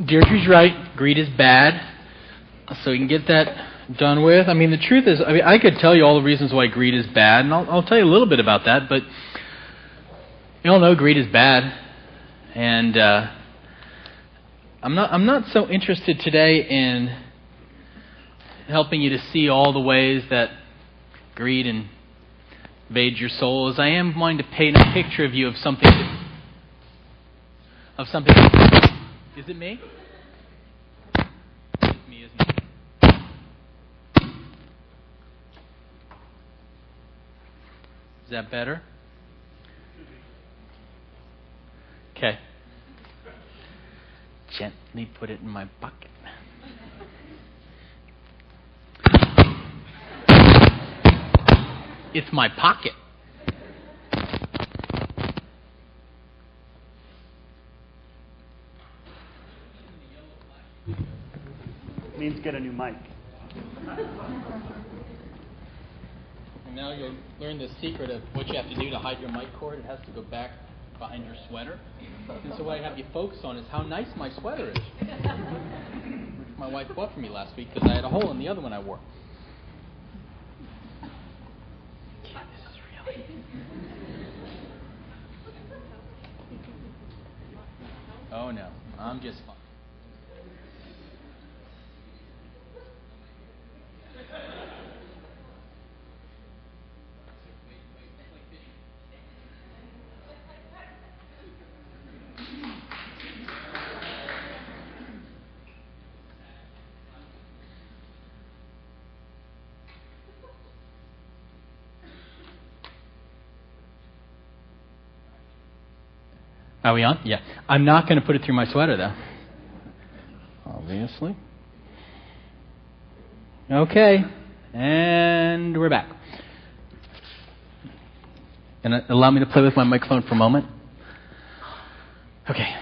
Deirdre's right. Greed is bad. So we can get that done with. I mean, the truth is, I mean, I could tell you all the reasons why greed is bad, and I'll, I'll tell you a little bit about that. But you all know greed is bad, and uh, I'm not. I'm not so interested today in helping you to see all the ways that greed invades your soul as I am wanting to paint a picture of you of something. That, of something. Is it me? It's me, isn't it? Is that better? Okay. Gently put it in my bucket. It's my pocket. Means get a new mic. And now you'll learn the secret of what you have to do to hide your mic cord. It has to go back behind your sweater. And so what I have you focus on is how nice my sweater is. Which my wife bought for me last week because I had a hole in the other one I wore. Oh no, I'm just fine. Are we on? Yeah. I'm not going to put it through my sweater, though. Obviously. Okay. And we're back. And uh, allow me to play with my microphone for a moment. Okay.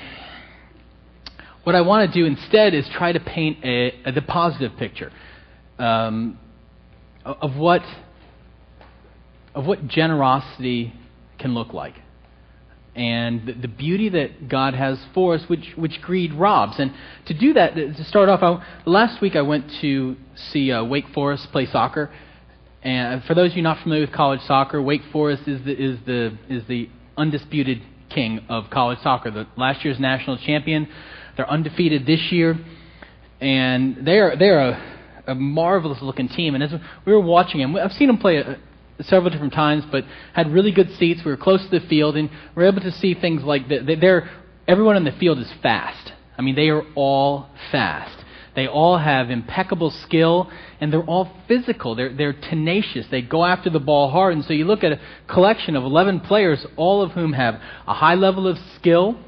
What I want to do instead is try to paint a, a the positive picture um, of what of what generosity can look like and the, the, beauty that God has for us, which, which greed robs. And to do that, to start off, I, last week I went to see uh, Wake Forest play soccer. And for those of you not familiar with college soccer, Wake Forest is the, is the, is the undisputed king of college soccer. The last year's national champion. They're undefeated this year, and they are they're a, a marvelous looking team. And as we were watching them, I've seen them play a, several different times, but had really good seats. We were close to the field, and we are able to see things like that. They're, everyone in the field is fast. I mean, they are all fast. They all have impeccable skill, and they're all physical. They're, they're tenacious. They go after the ball hard. And so you look at a collection of 11 players, all of whom have a high level of skill,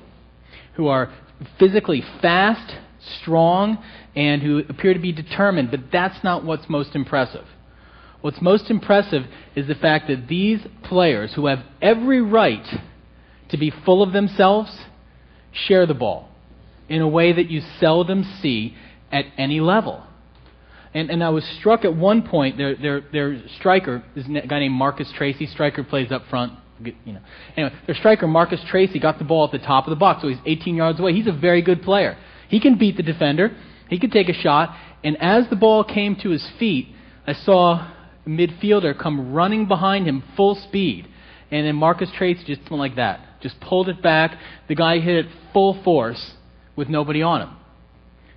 who are physically fast, strong, and who appear to be determined. But that's not what's most impressive. What's most impressive is the fact that these players, who have every right to be full of themselves, share the ball in a way that you seldom see at any level. And, and I was struck at one point, their, their, their striker is a guy named Marcus Tracy. Striker plays up front. You know. Anyway, their striker, Marcus Tracy, got the ball at the top of the box, so he's 18 yards away. He's a very good player. He can beat the defender, he could take a shot, and as the ball came to his feet, I saw midfielder come running behind him full speed. And then Marcus Tracy just went like that. Just pulled it back. The guy hit it full force with nobody on him.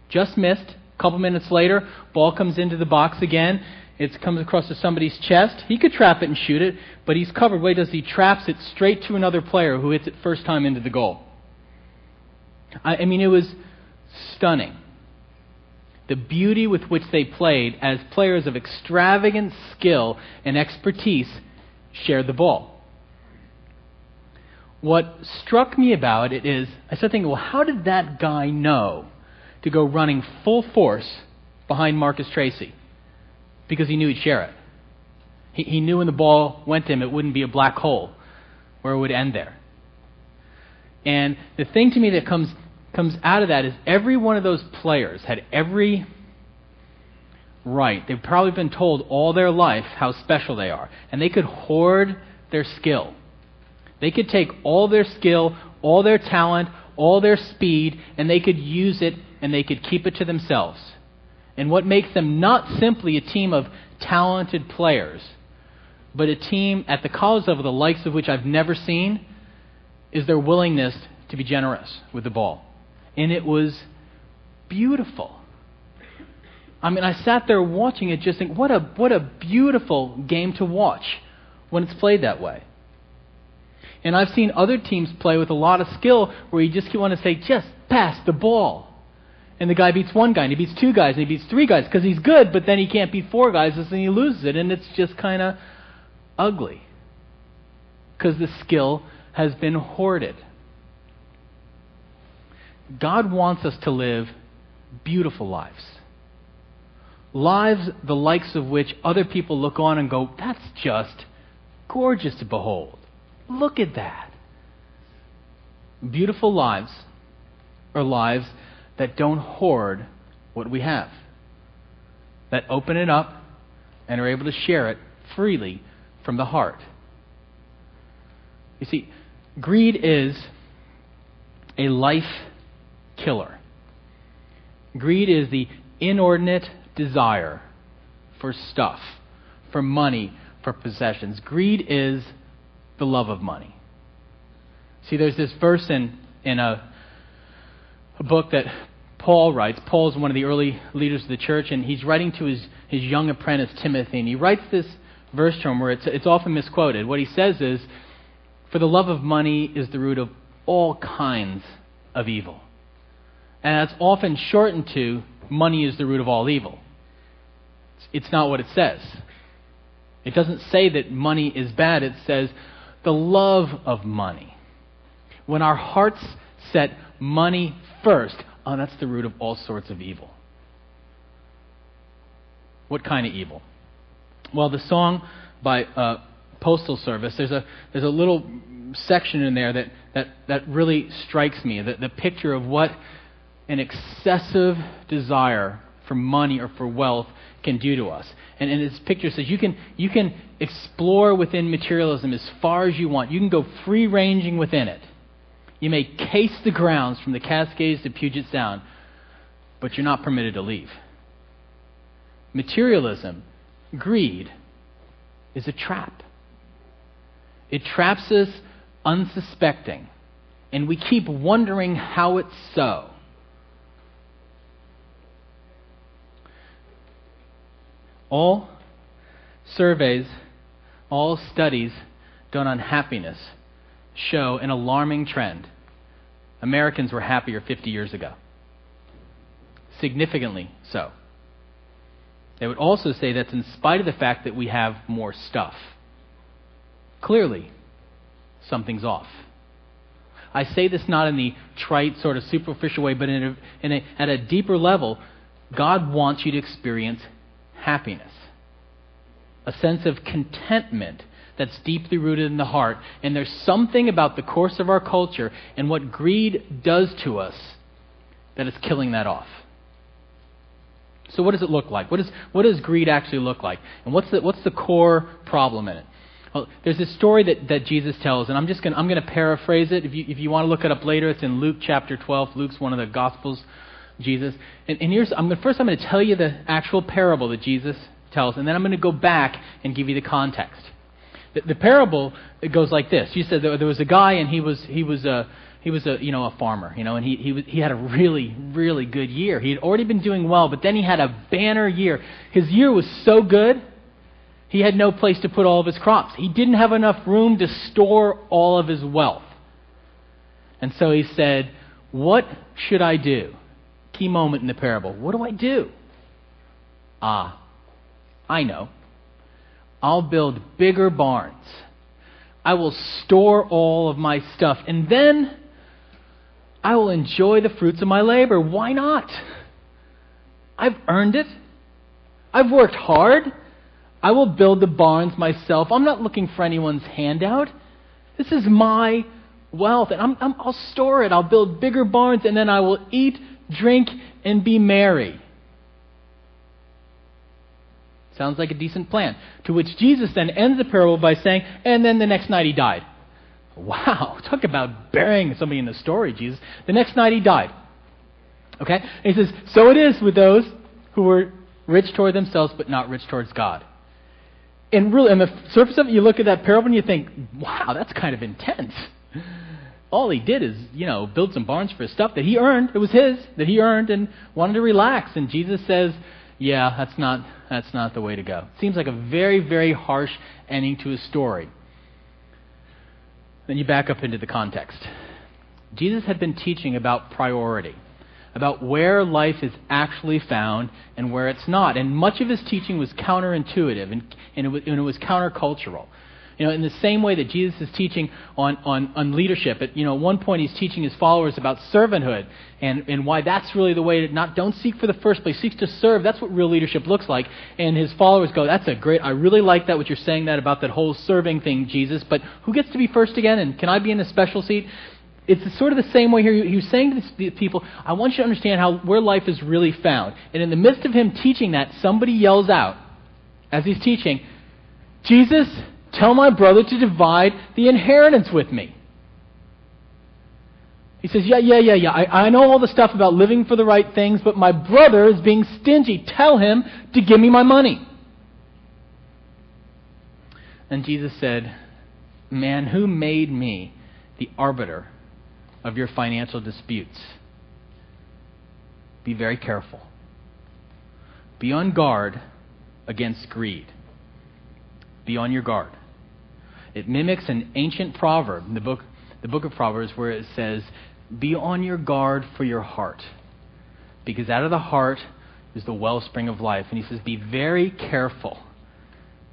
Just missed. A couple minutes later, ball comes into the box again. It comes across to somebody's chest. He could trap it and shoot it, but he's covered. He does, he traps it straight to another player who hits it first time into the goal. I, I mean, it was stunning the beauty with which they played as players of extravagant skill and expertise shared the ball. What struck me about it is I started thinking, well, how did that guy know to go running full force behind Marcus Tracy? Because he knew he'd share it. He, he knew when the ball went to him, it wouldn't be a black hole where it would end there. And the thing to me that comes comes out of that is every one of those players had every right. They've probably been told all their life how special they are. And they could hoard their skill. They could take all their skill, all their talent, all their speed and they could use it and they could keep it to themselves. And what makes them not simply a team of talented players, but a team at the college level, the likes of which I've never seen, is their willingness to be generous with the ball. And it was beautiful. I mean, I sat there watching it just think, what a, what a beautiful game to watch when it's played that way. And I've seen other teams play with a lot of skill where you just want to say, just pass the ball. And the guy beats one guy, and he beats two guys, and he beats three guys because he's good, but then he can't beat four guys, and he loses it. And it's just kind of ugly because the skill has been hoarded. God wants us to live beautiful lives. Lives the likes of which other people look on and go, that's just gorgeous to behold. Look at that. Beautiful lives are lives that don't hoard what we have, that open it up and are able to share it freely from the heart. You see, greed is a life killer. Greed is the inordinate desire for stuff, for money, for possessions. Greed is the love of money. See, there's this verse in, in a, a book that Paul writes. Paul's one of the early leaders of the church, and he's writing to his, his young apprentice, Timothy, and he writes this verse to him where it's, it's often misquoted. What he says is, For the love of money is the root of all kinds of evil. And that's often shortened to, money is the root of all evil. It's not what it says. It doesn't say that money is bad, it says the love of money. When our hearts set money first, oh, that's the root of all sorts of evil. What kind of evil? Well, the song by uh, Postal Service, there's a, there's a little section in there that, that, that really strikes me the, the picture of what an excessive desire for money or for wealth can do to us. And, and this picture says you can, you can explore within materialism as far as you want. You can go free ranging within it. You may case the grounds from the Cascades to Puget Sound, but you're not permitted to leave. Materialism, greed, is a trap. It traps us unsuspecting, and we keep wondering how it's so. All surveys, all studies done on happiness show an alarming trend. Americans were happier 50 years ago. Significantly so. They would also say that's in spite of the fact that we have more stuff. Clearly, something's off. I say this not in the trite, sort of superficial way, but in a, in a, at a deeper level. God wants you to experience happiness, a sense of contentment that's deeply rooted in the heart. And there's something about the course of our culture and what greed does to us that is killing that off. So, what does it look like? What, is, what does greed actually look like? And what's the, what's the core problem in it? Well, there's this story that, that Jesus tells, and I'm just going I'm to paraphrase it. If you, if you want to look it up later, it's in Luke chapter 12. Luke's one of the Gospels Jesus. And, and here's, I'm gonna, first I'm going to tell you the actual parable that Jesus tells, and then I'm going to go back and give you the context. The, the parable it goes like this. You said there, there was a guy, and he was he was a he was a you know a farmer, you know, and he he he had a really really good year. He had already been doing well, but then he had a banner year. His year was so good, he had no place to put all of his crops. He didn't have enough room to store all of his wealth. And so he said, "What should I do?" Key moment in the parable. What do I do? Ah, I know. I'll build bigger barns. I will store all of my stuff. And then I will enjoy the fruits of my labor. Why not? I've earned it. I've worked hard. I will build the barns myself. I'm not looking for anyone's handout. This is my wealth, and i will store it. I'll build bigger barns, and then I will eat drink, and be merry. Sounds like a decent plan. To which Jesus then ends the parable by saying, and then the next night he died. Wow, talk about burying somebody in the story, Jesus. The next night he died. Okay? And he says, So it is with those who were rich toward themselves but not rich towards God. And really, on the surface of it, you look at that parable and you think, wow, that's kind of intense. All he did is, you know, build some barns for his stuff that he earned. It was his, that he earned and wanted to relax. And Jesus says, yeah, that's not, that's not the way to go. Seems like a very, very harsh ending to his story. Then you back up into the context. Jesus had been teaching about priority about where life is actually found and where it's not. And much of his teaching was counterintuitive and, and, it, and it was countercultural. You know, in the same way that Jesus is teaching on, on, on leadership, at you know, one point he's teaching his followers about servanthood and, and why that's really the way to not don't seek for the first place, seek to serve. That's what real leadership looks like. And his followers go, That's a great I really like that what you're saying that about that whole serving thing, Jesus, but who gets to be first again? And can I be in a special seat? it's sort of the same way here. He was saying to these people, I want you to understand how where life is really found. And in the midst of him teaching that, somebody yells out as he's teaching, Jesus, tell my brother to divide the inheritance with me. He says, Yeah, yeah, yeah, yeah. I, I know all the stuff about living for the right things, but my brother is being stingy. Tell him to give me my money. And Jesus said, Man, who made me the arbiter of your financial disputes. Be very careful. Be on guard against greed. Be on your guard. It mimics an ancient proverb in the book, the book of Proverbs where it says, Be on your guard for your heart. Because out of the heart is the wellspring of life. And he says, Be very careful.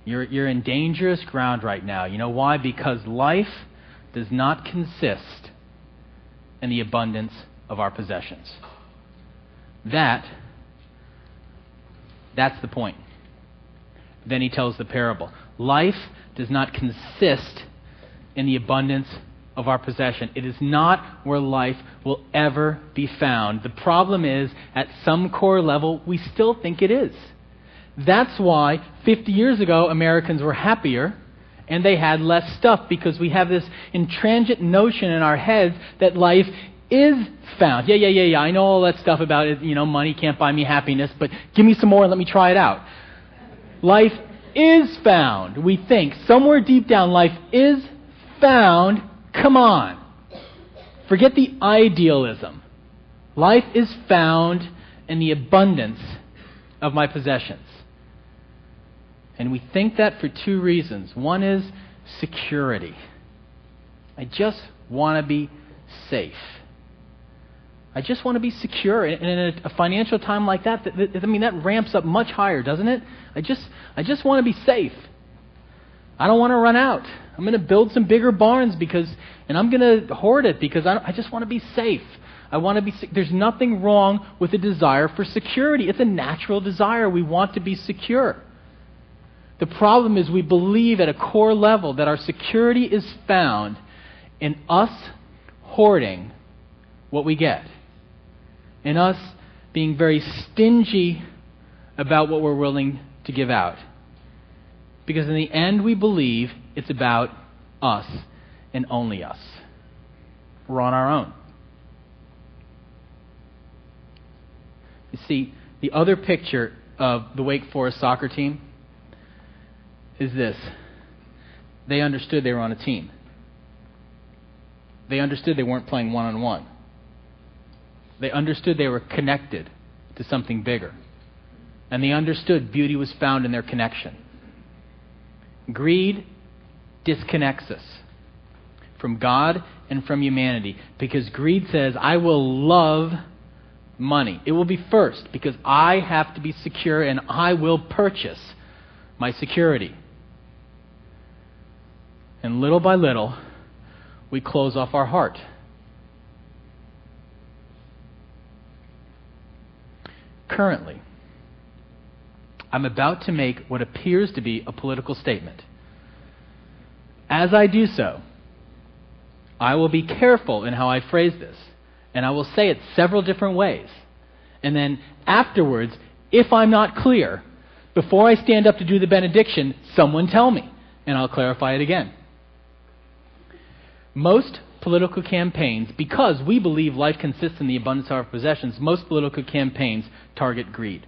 You're, you're in dangerous ground right now. You know why? Because life does not consist in the abundance of our possessions. That, that's the point. Then he tells the parable. Life does not consist in the abundance of our possession. It is not where life will ever be found. The problem is, at some core level, we still think it is. That's why 50 years ago, Americans were happier and they had less stuff because we have this intransigent notion in our heads that life is found. Yeah, yeah, yeah, yeah. I know all that stuff about it. You know, money can't buy me happiness, but give me some more and let me try it out. Life is found. We think somewhere deep down, life is found. Come on. Forget the idealism. Life is found in the abundance of my possessions. And we think that for two reasons. One is security. I just want to be safe. I just want to be secure. And in a, financial time like that, I mean, that ramps up much higher, doesn't it? I just, I just want to be safe. I don't want to run out. I'm going to build some bigger barns because, and I'm going to hoard it because I, I just want to be safe. I want to be. There's nothing wrong with a desire for security. It's a natural desire. We want to be secure. The problem is we believe at a core level that our security is found in us hoarding what we get, in us being very stingy about what we're willing to give out. Because in the end, we believe it's about us and only us. We're on our own. You see, the other picture of the Wake Forest soccer team is this they understood they were on a team. They understood they weren't playing one on one. They understood they were connected to something bigger. And they understood beauty was found in their connection. Greed disconnects us from God and from humanity because greed says, I will love money. It will be first because I have to be secure and I will purchase my security. And little by little, we close off our heart. Currently, I'm about to make what appears to be a political statement. As I do so, I will be careful in how I phrase this, and I will say it several different ways. And then afterwards, if I'm not clear, before I stand up to do the benediction, someone tell me, and I'll clarify it again. Most political campaigns, because we believe life consists in the abundance of our possessions, most political campaigns target greed.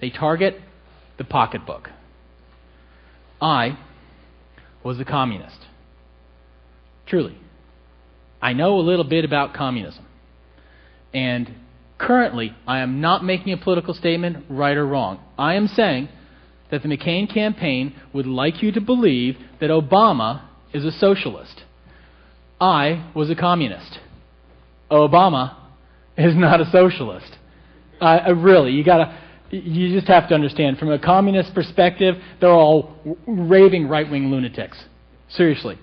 They target the pocketbook. I was a communist. Truly. I know a little bit about communism. And currently, I am not making a political statement, right or wrong. I am saying that the McCain campaign would like you to believe that Obama is a socialist. I was a communist. Obama is not a socialist. Uh, really, you gotta, you just have to understand. From a communist perspective, they're all raving right-wing lunatics. Seriously.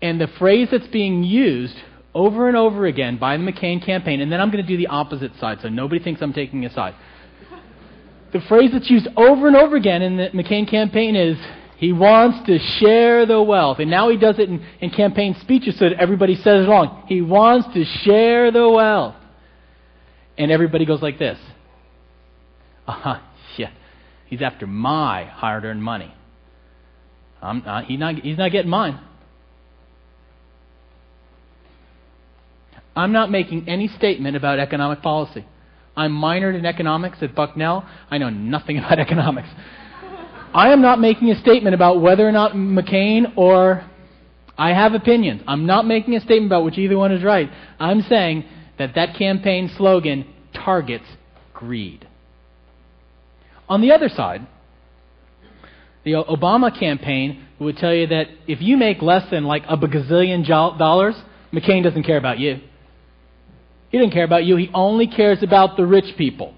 And the phrase that's being used over and over again by the McCain campaign, and then I'm going to do the opposite side so nobody thinks I'm taking a side. The phrase that's used over and over again in the McCain campaign is he wants to share the wealth. And now he does it in, in campaign speeches so that everybody says it along. He wants to share the wealth. And everybody goes like this. Uh huh, yeah. He's after my hard earned money. I'm not, he's, not, he's not getting mine. I'm not making any statement about economic policy. I'm minored in economics at Bucknell. I know nothing about economics. I am not making a statement about whether or not McCain or I have opinions. I'm not making a statement about which either one is right. I'm saying that that campaign slogan targets greed. On the other side, the Obama campaign would tell you that if you make less than like a gazillion dollars, McCain doesn't care about you. He doesn't care about you. He only cares about the rich people.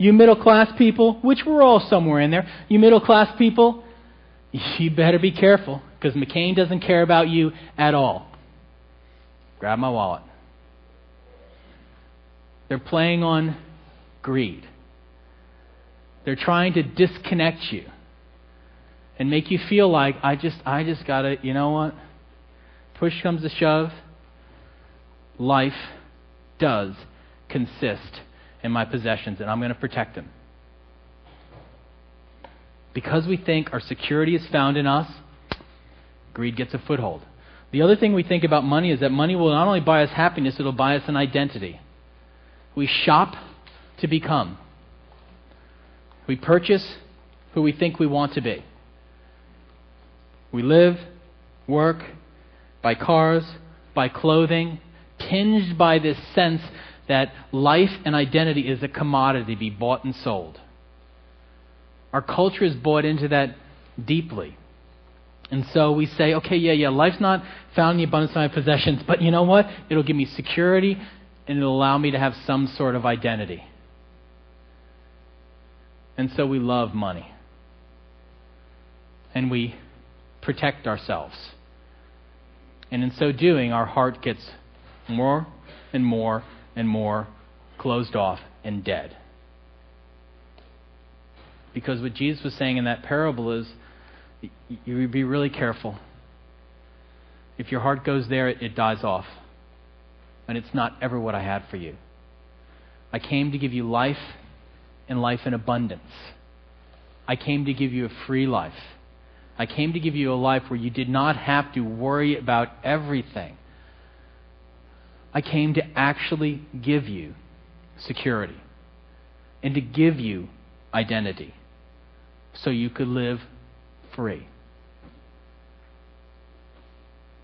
You middle class people, which we're all somewhere in there, you middle class people, you better be careful because McCain doesn't care about you at all. Grab my wallet. They're playing on greed. They're trying to disconnect you and make you feel like I just I just got to, you know what? Push comes to shove. Life does consist in my possessions, and I'm going to protect them. Because we think our security is found in us, greed gets a foothold. The other thing we think about money is that money will not only buy us happiness, it'll buy us an identity. We shop to become. We purchase who we think we want to be. We live, work, buy cars, buy clothing, tinged by this sense that life and identity is a commodity to be bought and sold. Our culture is bought into that deeply. And so we say, okay, yeah, yeah, life's not found in the abundance of my possessions, but you know what? It'll give me security and it'll allow me to have some sort of identity. And so we love money. And we protect ourselves. And in so doing, our heart gets more and more and more closed off and dead. Because what Jesus was saying in that parable is you be really careful. If your heart goes there, it, it dies off. And it's not ever what I had for you. I came to give you life and life in abundance. I came to give you a free life. I came to give you a life where you did not have to worry about everything. I came to actually give you security and to give you identity so you could live free.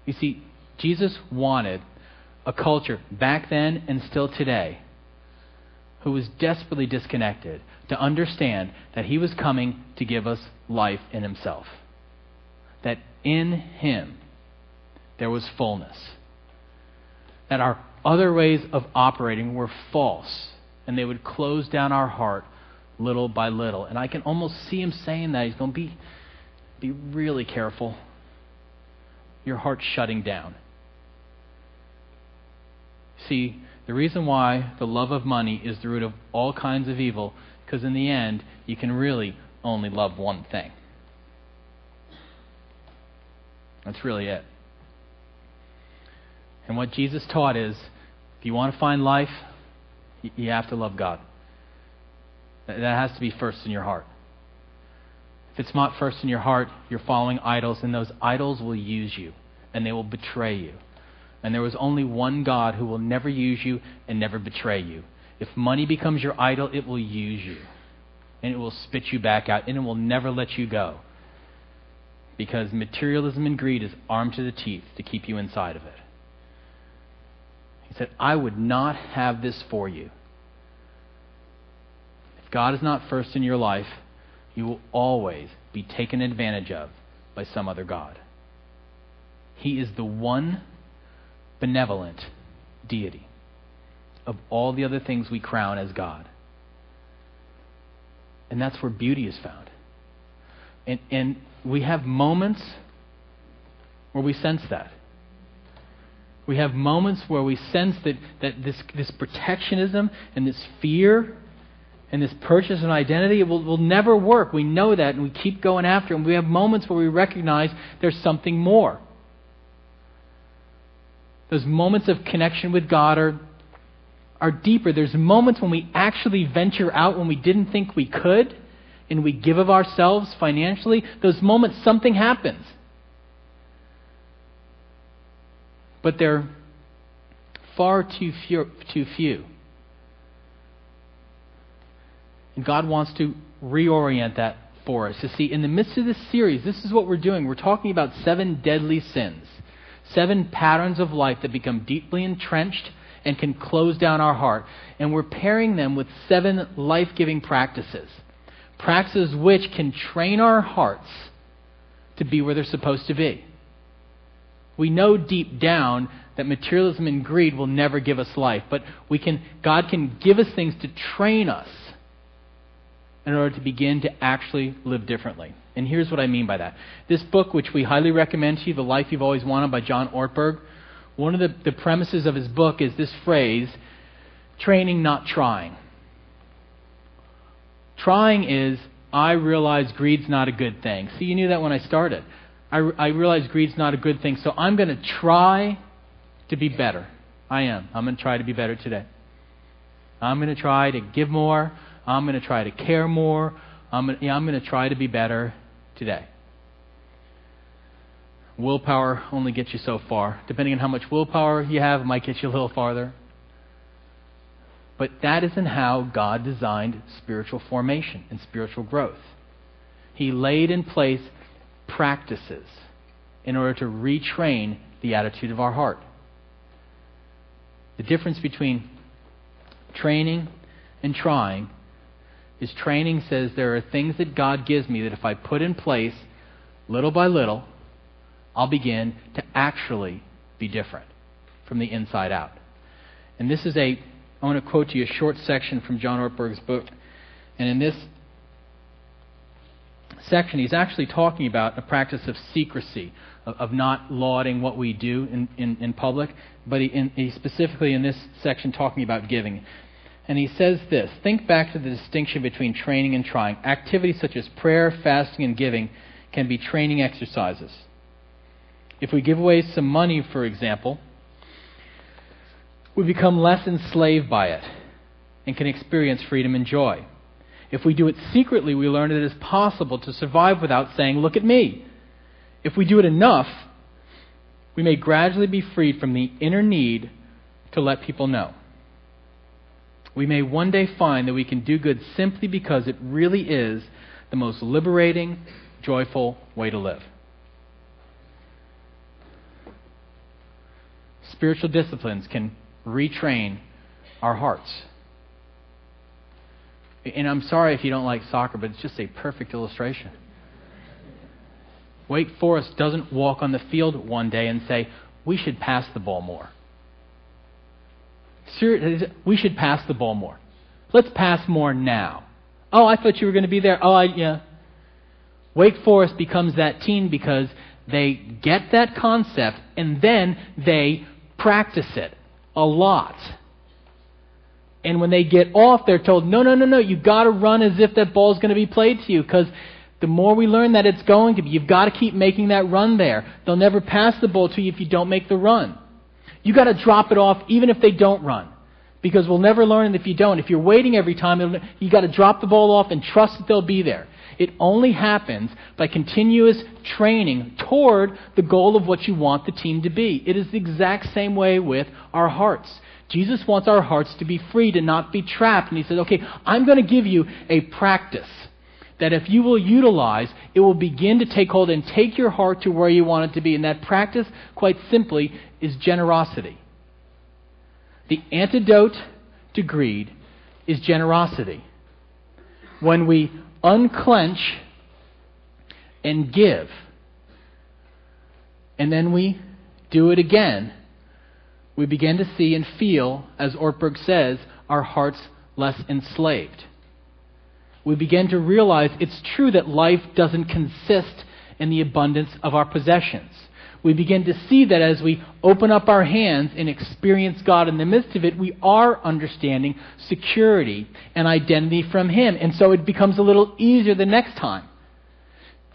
You see, Jesus wanted a culture back then and still today who was desperately disconnected to understand that he was coming to give us life in himself. That in him there was fullness that our other ways of operating were false, and they would close down our heart little by little. And I can almost see him saying that. He's going to be, be really careful. Your heart's shutting down. See, the reason why the love of money is the root of all kinds of evil, because in the end, you can really only love one thing. That's really it. And what Jesus taught is if you want to find life, you have to love God. That has to be first in your heart. If it's not first in your heart, you're following idols, and those idols will use you, and they will betray you. And there was only one God who will never use you and never betray you. If money becomes your idol, it will use you, and it will spit you back out, and it will never let you go. Because materialism and greed is armed to the teeth to keep you inside of it. He said, I would not have this for you. If God is not first in your life, you will always be taken advantage of by some other God. He is the one benevolent deity of all the other things we crown as God. And that's where beauty is found. And, and we have moments where we sense that. We have moments where we sense that, that this, this protectionism and this fear and this purchase of identity will, will never work. We know that, and we keep going after it. And we have moments where we recognize there's something more. Those moments of connection with God are, are deeper. There's moments when we actually venture out when we didn't think we could, and we give of ourselves financially. Those moments, something happens. But they're far too few. Too few. And God wants to reorient that for us. You see, in the midst of this series, this is what we're doing. We're talking about seven deadly sins, seven patterns of life that become deeply entrenched and can close down our heart. And we're pairing them with seven life giving practices. Practices which can train our hearts to be where they're supposed to be. We know deep down that materialism and greed will never give us life, but we can, God can give us things to train us in order to begin to actually live differently. And here's what I mean by that. This book, which we highly recommend to you, The Life You've Always Wanted by John Ortberg, one of the, the premises of his book is this phrase training, not trying. Trying is, I realize greed's not a good thing. See, you knew that when I started. I, I realize greed's not a good thing, so I'm going to try to be better. I am. I'm going to try to be better today. I'm going to try to give more. I'm going to try to care more. I'm going, to, yeah, I'm going to try to be better today. Willpower only gets you so far. Depending on how much willpower you have, it might get you a little farther. But that isn't how God designed spiritual formation and spiritual growth. He laid in place practices in order to retrain the attitude of our heart. The difference between training and trying is training says there are things that God gives me that if I put in place little by little, I'll begin to actually be different from the inside out. And this is a, I want to quote to you a short section from John Ortberg's book. And in this section, he's actually talking about a practice of secrecy, of, of not lauding what we do in, in, in public, but he, in, he specifically in this section talking about giving. And he says this Think back to the distinction between training and trying. Activities such as prayer, fasting, and giving can be training exercises. If we give away some money, for example, we become less enslaved by it and can experience freedom and joy. If we do it secretly, we learn that it is possible to survive without saying, Look at me. If we do it enough, we may gradually be freed from the inner need to let people know we may one day find that we can do good simply because it really is the most liberating, joyful way to live. Spiritual disciplines can retrain our hearts. And I'm sorry if you don't like soccer, but it's just a perfect illustration. Wake Forest doesn't walk on the field one day and say, we should pass the ball more we should pass the ball more. Let's pass more now. Oh, I thought you were going to be there. Oh, I, yeah. Wake Forest becomes that team because they get that concept and then they practice it a lot. And when they get off, they're told, no, no, no, no, you've got to run as if that ball's going to be played to you because the more we learn that it's going to be, you've got to keep making that run there. They'll never pass the ball to you if you don't make the run. You got to drop it off even if they don't run Because we'll never learn if you don't. If you're waiting every time, you've got to drop the ball off and trust that they'll be there. It only happens by continuous training toward the goal of what you want the team to be. It is the exact same way with our hearts. Jesus wants our hearts to be free, to not be trapped. And he says, okay, I'm going to give you a practice that if you will utilize, it will begin to take hold and take your heart to where you want it to be. And that practice, quite simply, is generosity. The antidote to greed is generosity. When we unclench and give, and then we do it again, we begin to see and feel, as Ortberg says, our hearts less enslaved we begin to realize it's true that life doesn't consist in the abundance of our possessions. We begin to see that as we open up our hands and experience God in the midst of it, we are understanding security and identity from Him. And so it becomes a little easier the next time.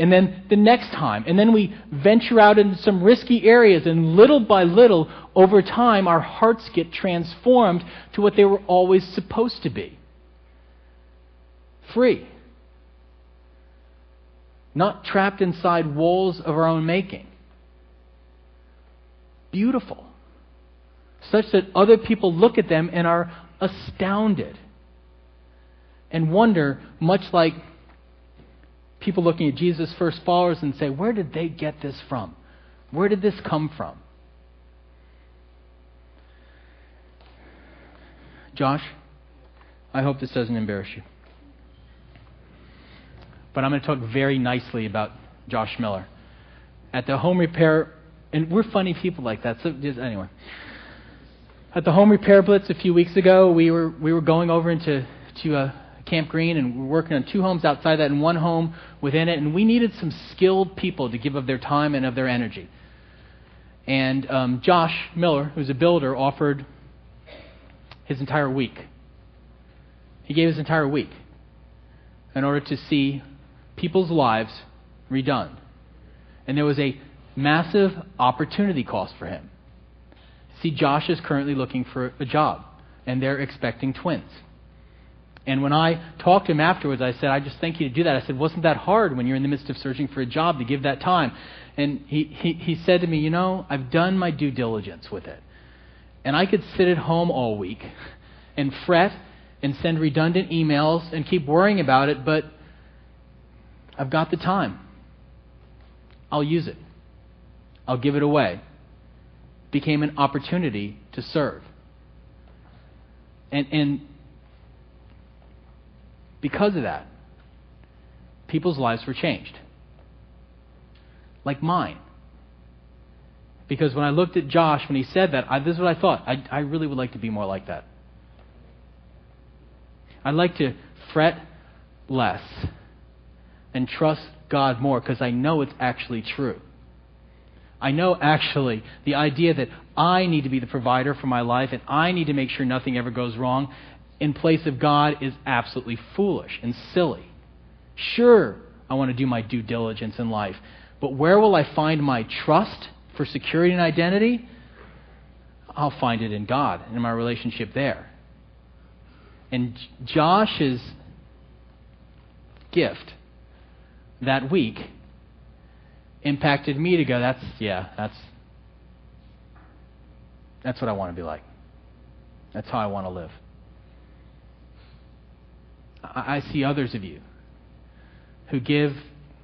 And then the next time. And then we venture out into some risky areas, and little by little, over time, our hearts get transformed to what they were always supposed to be free. Not trapped inside walls of our own making. Beautiful. Such that other people look at them and are astounded and wonder, much like people looking at Jesus' first followers and say, Where did they get this from? Where did this come from? Josh, I hope this doesn't embarrass you but I'm going to talk very nicely about Josh Miller. At the home repair, and we're funny people like that, so just anyway. At the home repair blitz a few weeks ago, we were we were going over into to uh, Camp Green, and we are working on two homes outside that, and one home within it, and we needed some skilled people to give of their time and of their energy. And um, Josh Miller, who's a builder, offered his entire week. He gave his entire week in order to see people's lives redone. And there was a massive opportunity cost for him. See, Josh is currently looking for a job, and they're expecting twins. And when I talked to him afterwards, I said, I just thank you to do that. I said, wasn't that hard when you're in the midst of searching for a job to give that time? And he, he, he said to me, You know, I've done my due diligence with it. And I could sit at home all week and fret and send redundant emails and keep worrying about it, but I've got the time. I'll use it. I'll give it away. Became an opportunity to serve. And, and because of that, people's lives were changed. Like mine. Because when I looked at Josh, when he said that, I, this is what I thought. I, I really would like to be more like that. I'd like to fret less and trust God more because I know it's actually true. I know actually the idea that I need to be the provider for my life and I need to make sure nothing ever goes wrong in place of God is absolutely foolish and silly. Sure, I want to do my due diligence in life, but where will I find my trust for security and identity? I'll find it in God and in my relationship there. And Josh's gift that week impacted me to go, that's, yeah, that's, that's what I want to be like. That's how I want to live. I, see others of you who give,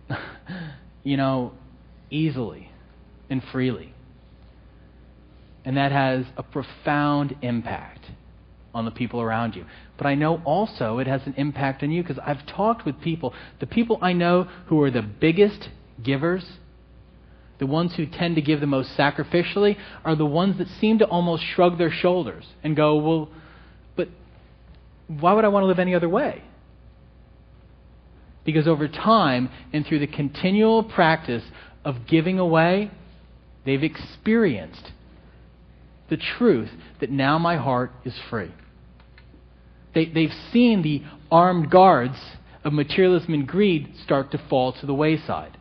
you know, easily and freely. And that has a profound impact on the people around you. But I know also it has an impact on you because I've talked with people. The people I know who are the biggest givers, the ones who tend to give the most sacrificially, are the ones that seem to almost shrug their shoulders and go, well, why would I want to live any other way? Because over time and through the continual practice of giving away, they've experienced the truth that now my heart is free. They, they've seen the armed guards of materialism and greed start to fall to the wayside.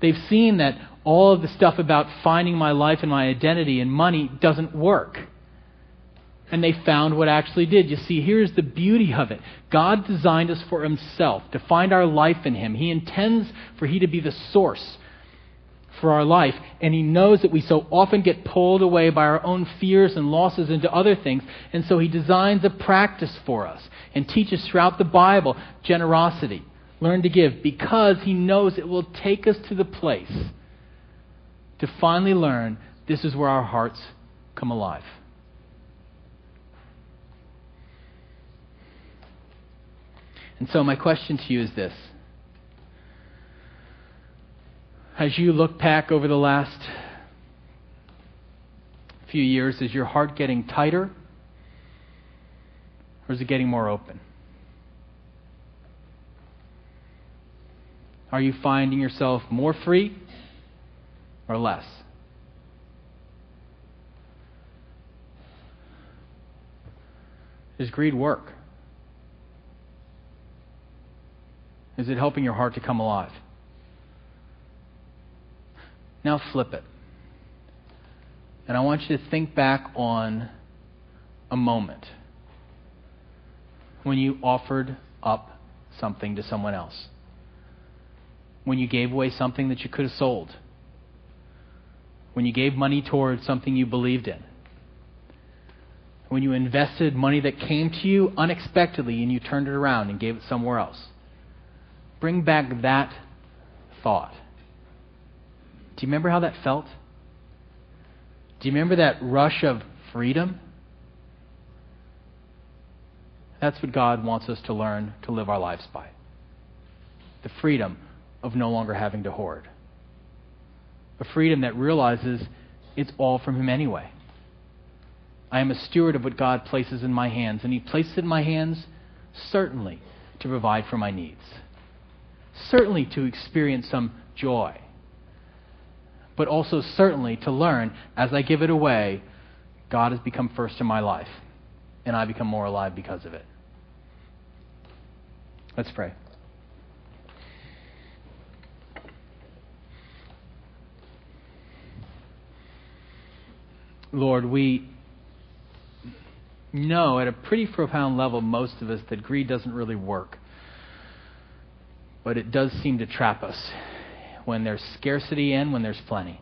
They've seen that all of the stuff about finding my life and my identity and money doesn't work. And they found what actually did. You see, here's the beauty of it God designed us for Himself, to find our life in Him. He intends for He to be the source for our life, and He knows that we so often get pulled away by our own fears and losses into other things, and so He designs a practice for us and teaches throughout the Bible generosity. Learn to give because He knows it will take us to the place to finally learn this is where our hearts come alive. And so, my question to you is this As you look back over the last few years, is your heart getting tighter or is it getting more open? Are you finding yourself more free or less? Does greed work? Is it helping your heart to come alive? Now flip it. And I want you to think back on a moment when you offered up something to someone else. When you gave away something that you could have sold. When you gave money towards something you believed in. When you invested money that came to you unexpectedly and you turned it around and gave it somewhere else. Bring back that thought. Do you remember how that felt? Do you remember that rush of freedom? That's what God wants us to learn to live our lives by the freedom of no longer having to hoard. A freedom that realizes it's all from Him anyway. I am a steward of what God places in my hands, and He places it in my hands certainly to provide for my needs certainly to experience some joy, but also certainly to learn as I give it away, God has become first in my life, and I become more alive because of it. Let's pray. Lord, we know at a pretty profound level, most of us, that greed doesn't really work but it does seem to trap us when there's scarcity and when there's plenty.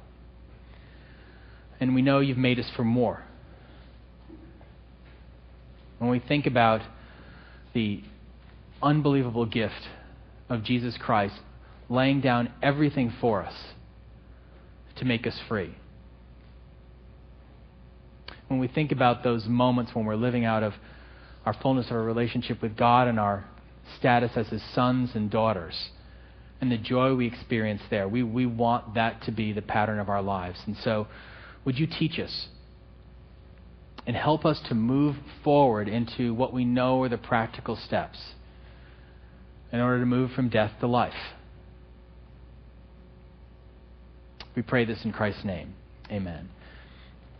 And we know you've made us for more. When we think about the unbelievable gift of Jesus Christ laying down everything for us to make us free. When we think about those moments when we're living out of our fullness of our relationship with God and our status as his sons and daughters and the joy we experience there. We, we want that to be the pattern of our lives. And so, would you teach us and help us to move forward into what we know are the practical steps in order to move from death to life? We pray this in Christ's name. Amen.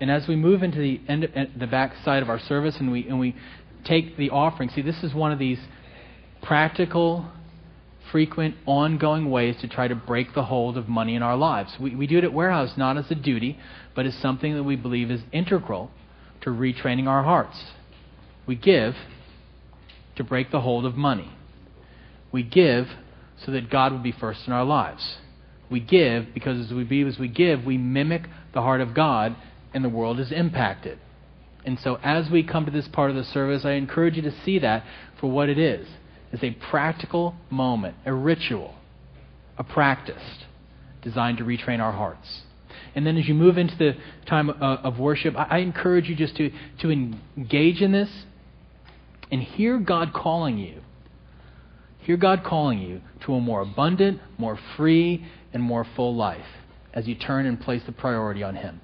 And as we move into the end, the back side of our service and we, and we take the offering, see, this is one of these practical, frequent, ongoing ways to try to break the hold of money in our lives. We, we do it at Warehouse not as a duty, but as something that we believe is integral to retraining our hearts. We give to break the hold of money. We give so that God would be first in our lives. We give because as we as we give, we mimic the heart of God and the world is impacted. And so as we come to this part of the service, I encourage you to see that for what it is is a practical moment, a ritual, a practice designed to retrain our hearts. And then as you move into the time uh, of worship, I, I encourage you just to, to engage in this and hear God calling you. Hear God calling you to a more abundant, more free, and more full life as you turn and place the priority on Him.